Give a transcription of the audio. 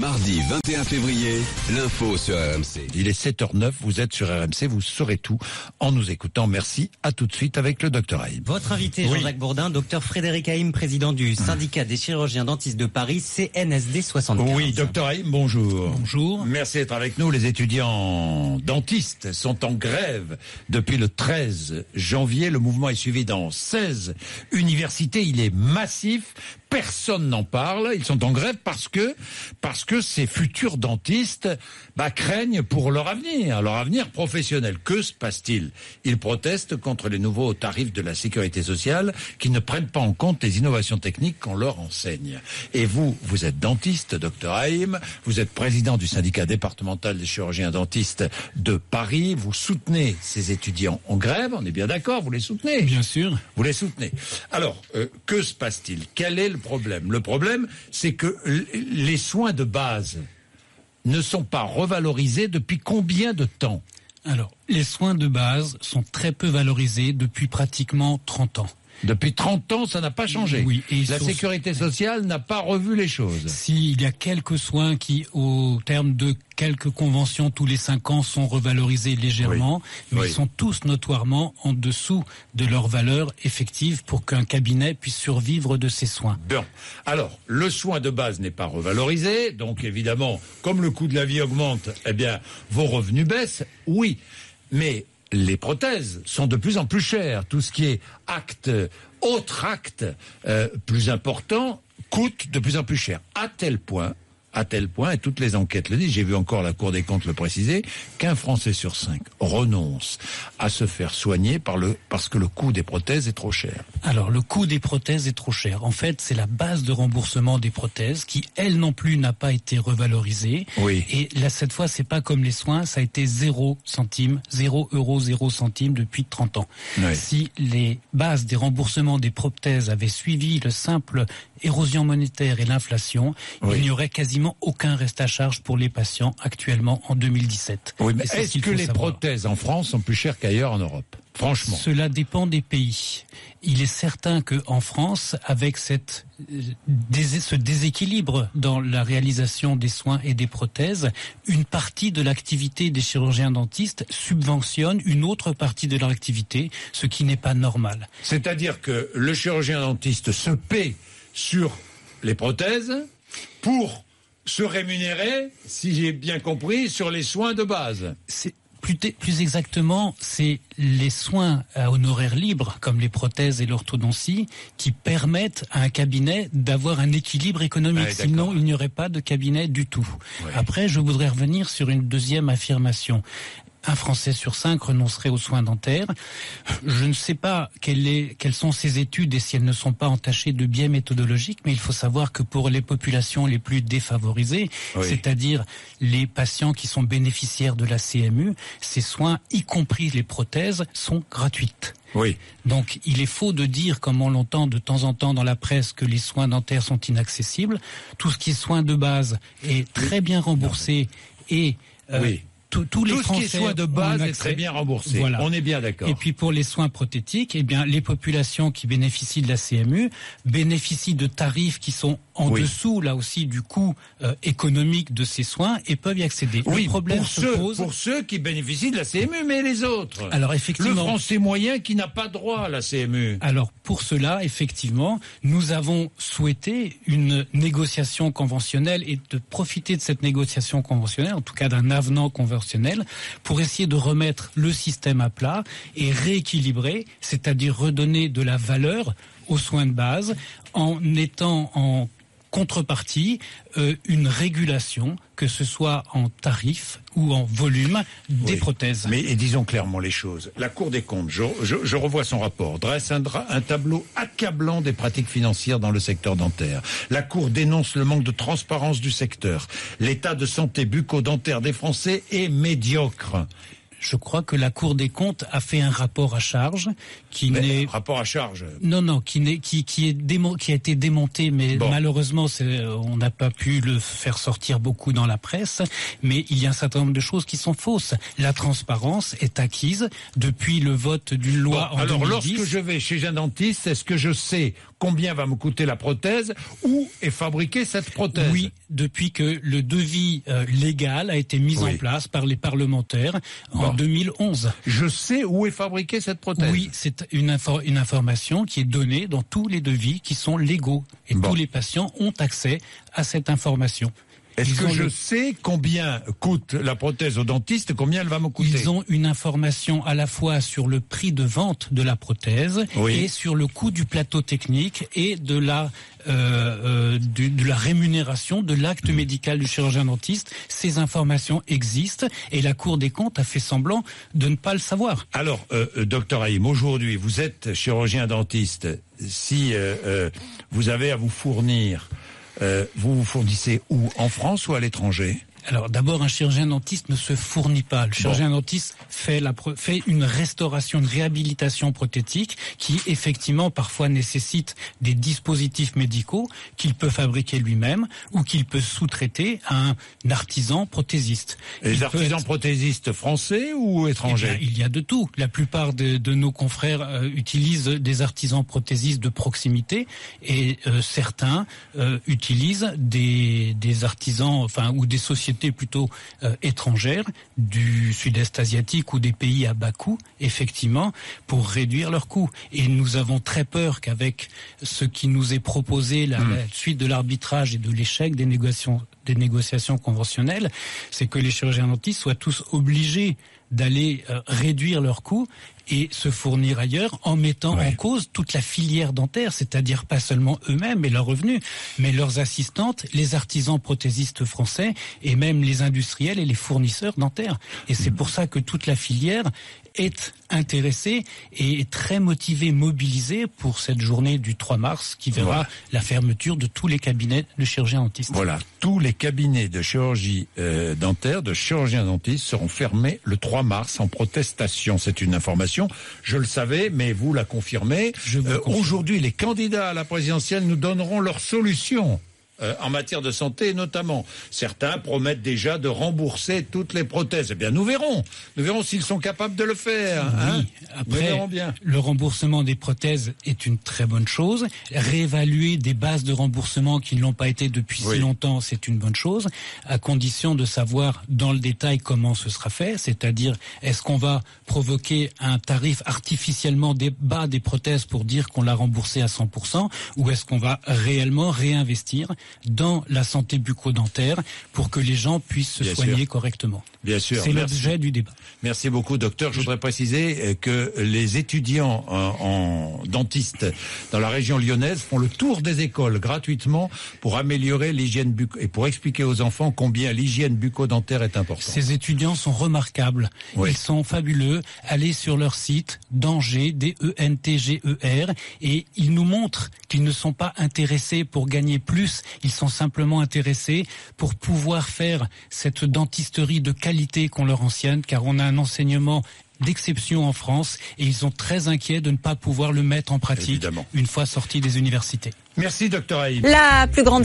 Mardi 21 février, l'info sur RMC. Il est 7h09, vous êtes sur RMC, vous saurez tout en nous écoutant. Merci, à tout de suite avec le docteur Haïm. Votre invité, Jean-Jacques Bourdin, docteur Frédéric Haïm, président du syndicat des chirurgiens dentistes de Paris, CNSD 75. Oui, docteur Haïm, bonjour. Bonjour. Merci d'être avec nous. Les étudiants dentistes sont en grève depuis le 13 janvier. Le mouvement est suivi dans 16 universités. Il est massif. Personne n'en parle. Ils sont en grève parce que, parce que ces futurs dentistes bah, craignent pour leur avenir, leur avenir professionnel. Que se passe-t-il? Ils protestent contre les nouveaux tarifs de la sécurité sociale qui ne prennent pas en compte les innovations techniques qu'on leur enseigne. Et vous, vous êtes dentiste, docteur Haïm, vous êtes président du syndicat départemental des chirurgiens dentistes de Paris, vous soutenez ces étudiants en grève, on est bien d'accord, vous les soutenez Bien sûr. Vous les soutenez. Alors, euh, que se passe-t-il? Quel est le problème? Le problème, c'est que les soins de base ne sont pas revalorisés depuis combien de temps? Alors, les soins de base sont très peu valorisés depuis pratiquement 30 ans. Depuis 30 ans, ça n'a pas changé. Oui, et la sur- sécurité sociale n'a pas revu les choses. S'il y a quelques soins qui, au terme de quelques conventions tous les cinq ans, sont revalorisés légèrement, mais Oui. ils sont tous notoirement en dessous de leur valeur effective pour qu'un cabinet puisse survivre de ces soins. Bon. Alors, le soin de base n'est pas revalorisé, donc évidemment, comme le coût de la vie augmente, eh bien, vos revenus baissent, oui. Mais les prothèses sont de plus en plus chères. Tout ce qui est acte, autre acte euh, plus important, coûte de plus en plus cher. À tel point, à tel point, et toutes les enquêtes le disent, j'ai vu encore la Cour des comptes le préciser, qu'un Français sur cinq renonce à se faire soigner parce que le coût des prothèses est trop cher. Alors, le coût des prothèses est trop cher. En fait, c'est la base de remboursement des prothèses qui, elle non plus, n'a pas été revalorisée. Oui. Et là, cette fois, c'est pas comme les soins, ça a été 0 centime, 0 euro, 0 centime depuis 30 ans. Oui. Si les bases des remboursements des prothèses avaient suivi le simple érosion monétaire et l'inflation, Oui. il n'y aurait quasiment aucun reste à charge pour les patients actuellement en 2017. Oui, mais est-ce que les savoir. prothèses en France sont plus chères qu'ailleurs en Europe? Franchement. Cela dépend des pays. Il est certain que en France, avec cette, euh, ce déséquilibre dans la réalisation des soins et des prothèses, une partie de l'activité des chirurgiens dentistes subventionne une autre partie de leur activité, ce qui n'est pas normal. C'est-à-dire que le chirurgien dentiste se paie sur les prothèses pour se rémunérer, si j'ai bien compris, sur les soins de base. C'est plus, plus exactement, c'est les soins à honoraires libres, comme les prothèses et l'orthodontie, qui permettent à un cabinet d'avoir un équilibre économique. Sinon, il n'y aurait pas de cabinet du tout. Ouais. Après, je voudrais revenir sur une deuxième affirmation. Un Français sur cinq renoncerait aux soins dentaires. Je ne sais pas quelle est- quelles sont ces études et si elles ne sont pas entachées de biais méthodologiques, mais il faut savoir que pour les populations les plus défavorisées, Oui. c'est-à-dire les patients qui sont bénéficiaires de la CMU, ces soins, y compris les prothèses, sont gratuites. Oui. Donc il est faux de dire, comme on l'entend de temps en temps dans la presse, que les soins dentaires sont inaccessibles. Tout ce qui est soins de base est très bien remboursé et euh, Oui. Tous- les Tout ce qui Français est soins de base est très bien remboursé. Voilà. On est bien d'accord. Et puis pour les soins prothétiques, eh bien les populations qui bénéficient de la CMU bénéficient de tarifs qui sont en Oui. dessous là aussi du coût euh, économique de ces soins et peuvent y accéder. oui, le problème pour se ceux, pose. pour ceux qui bénéficient de la CMU, mais les autres. Alors le effectivement. français moyen qui n'a pas droit à la CMU. Alors pour cela, effectivement, nous avons souhaité une négociation conventionnelle et de profiter de cette négociation conventionnelle, en tout cas d'un avenant conventionnel, pour essayer de remettre le système à plat et rééquilibrer, c'est-à-dire redonner de la valeur aux soins de base en étant en contrepartie euh, une régulation, que ce soit en tarif ou en volume des Oui. prothèses. Mais et disons clairement les choses. La Cour des comptes, je, je- je revois son rapport, dresse un, dra- un tableau accablant des pratiques financières dans le secteur dentaire. La Cour dénonce le manque de transparence du secteur. L'état de santé bucco-dentaire des Français est médiocre. Je crois que la Cour des comptes a fait un rapport à charge qui n'est rapport à charge. non non qui n'est qui qui est démo, qui a été démonté mais Bon. malheureusement c'est- on n'a pas pu le faire sortir beaucoup dans la presse mais il y a un certain nombre de choses qui sont fausses. La transparence est acquise depuis le vote d'une loi Bon, en alors 2010. lorsque je vais chez un dentiste, est-ce que je sais combien va me coûter la prothèse Où est fabriquée cette prothèse? Oui, depuis que le devis euh, légal a été mis Oui. en place par les parlementaires en Bon. 2011. Je sais où est fabriquée cette prothèse. Oui, c'est une, info- une information qui est donnée dans tous les devis qui sont légaux. Et Bon. tous les patients ont accès à cette information. Est-ce que je le- sais combien coûte la prothèse au dentiste, combien elle va me coûter Ils ont une information à la fois sur le prix de vente de la prothèse Oui. et sur le coût du plateau technique et de la euh, euh, du- de la rémunération de l'acte médical du chirurgien dentiste. Ces informations existent et la Cour des comptes a fait semblant de ne pas le savoir. Alors, euh, euh, docteur Haïm, aujourd'hui, vous êtes chirurgien dentiste. Si euh, euh, vous avez à vous fournir, euh, vous vous fournissez où? En France ou à l'étranger? Alors d'abord, un chirurgien dentiste ne se fournit pas. Le chirurgien dentiste fait, la, fait une restauration, une réhabilitation prothétique qui effectivement parfois nécessite des dispositifs médicaux qu'il peut fabriquer lui-même ou qu'il peut sous-traiter à un artisan prothésiste. Les Il peut artisans être- prothésistes français ou eh bien, étrangers il y a de tout. La plupart de, de nos confrères euh, utilisent des artisans prothésistes de proximité et euh, certains euh, utilisent des, des artisans, enfin ou des sociétés plutôt euh, étrangères du sud-est asiatique ou des pays à bas coût, effectivement, pour réduire leurs coûts. Et nous avons très peur qu'avec ce qui nous est proposé, la, la suite de l'arbitrage et de l'échec des négociations, des négociations conventionnelles, c'est que les chirurgiens dentistes soient tous obligés d'aller euh, réduire leurs coûts et se fournir ailleurs en mettant Ouais. en cause toute la filière dentaire, c'est-à-dire pas seulement eux-mêmes et leurs revenus, mais leurs assistantes, les artisans prothésistes français et même les industriels et les fournisseurs dentaires. Et c'est pour ça que toute la filière est intéressée et est très motivée, mobilisée pour cette journée du 3 mars qui verra Voilà. la fermeture de tous les cabinets de chirurgiens dentistes. Voilà, tous les cabinets de chirurgie euh, dentaire, de chirurgiens dentistes seront fermés le 3 mars en protestation. C'est une information, je le savais, mais vous la confirmez. Je vous Euh, confirme. Aujourd'hui, les candidats à la présidentielle nous donneront leurs solutions. Euh, en matière de santé notamment. Certains promettent déjà de rembourser toutes les prothèses. Eh bien, nous verrons. Nous verrons s'ils sont capables de le faire. hein. Oui, après, bien. le remboursement des prothèses est une très bonne chose. Réévaluer des bases de remboursement qui ne l'ont pas été depuis Oui. si longtemps, c'est une bonne chose, à condition de savoir dans le détail comment ce sera fait, c'est-à-dire est-ce qu'on va provoquer un tarif artificiellement bas des prothèses pour dire qu'on l'a remboursé à 100%, ou est-ce qu'on va réellement réinvestir dans la santé bucco-dentaire pour que les gens puissent se Bien soigner sûr. correctement. Bien sûr. C'est l'objet du débat. Merci beaucoup, docteur. Je voudrais préciser euh, que les étudiants en, en dentiste dans la région lyonnaise font le tour des écoles gratuitement pour améliorer l'hygiène bucco et pour expliquer aux enfants combien l'hygiène bucco-dentaire est importante. Ces étudiants sont remarquables. Oui. Ils sont fabuleux. Allez sur leur site, Danger, D-E-N-T-G-E-R, et ils nous montrent qu'ils ne sont pas intéressés pour gagner plus. Ils sont simplement intéressés pour pouvoir faire cette dentisterie de qualité qu'on leur enseigne, car on a un enseignement d'exception en France et ils sont très inquiets de ne pas pouvoir le mettre en pratique Évidemment. une fois sortis des universités. Merci, docteur Haïm. La plus grande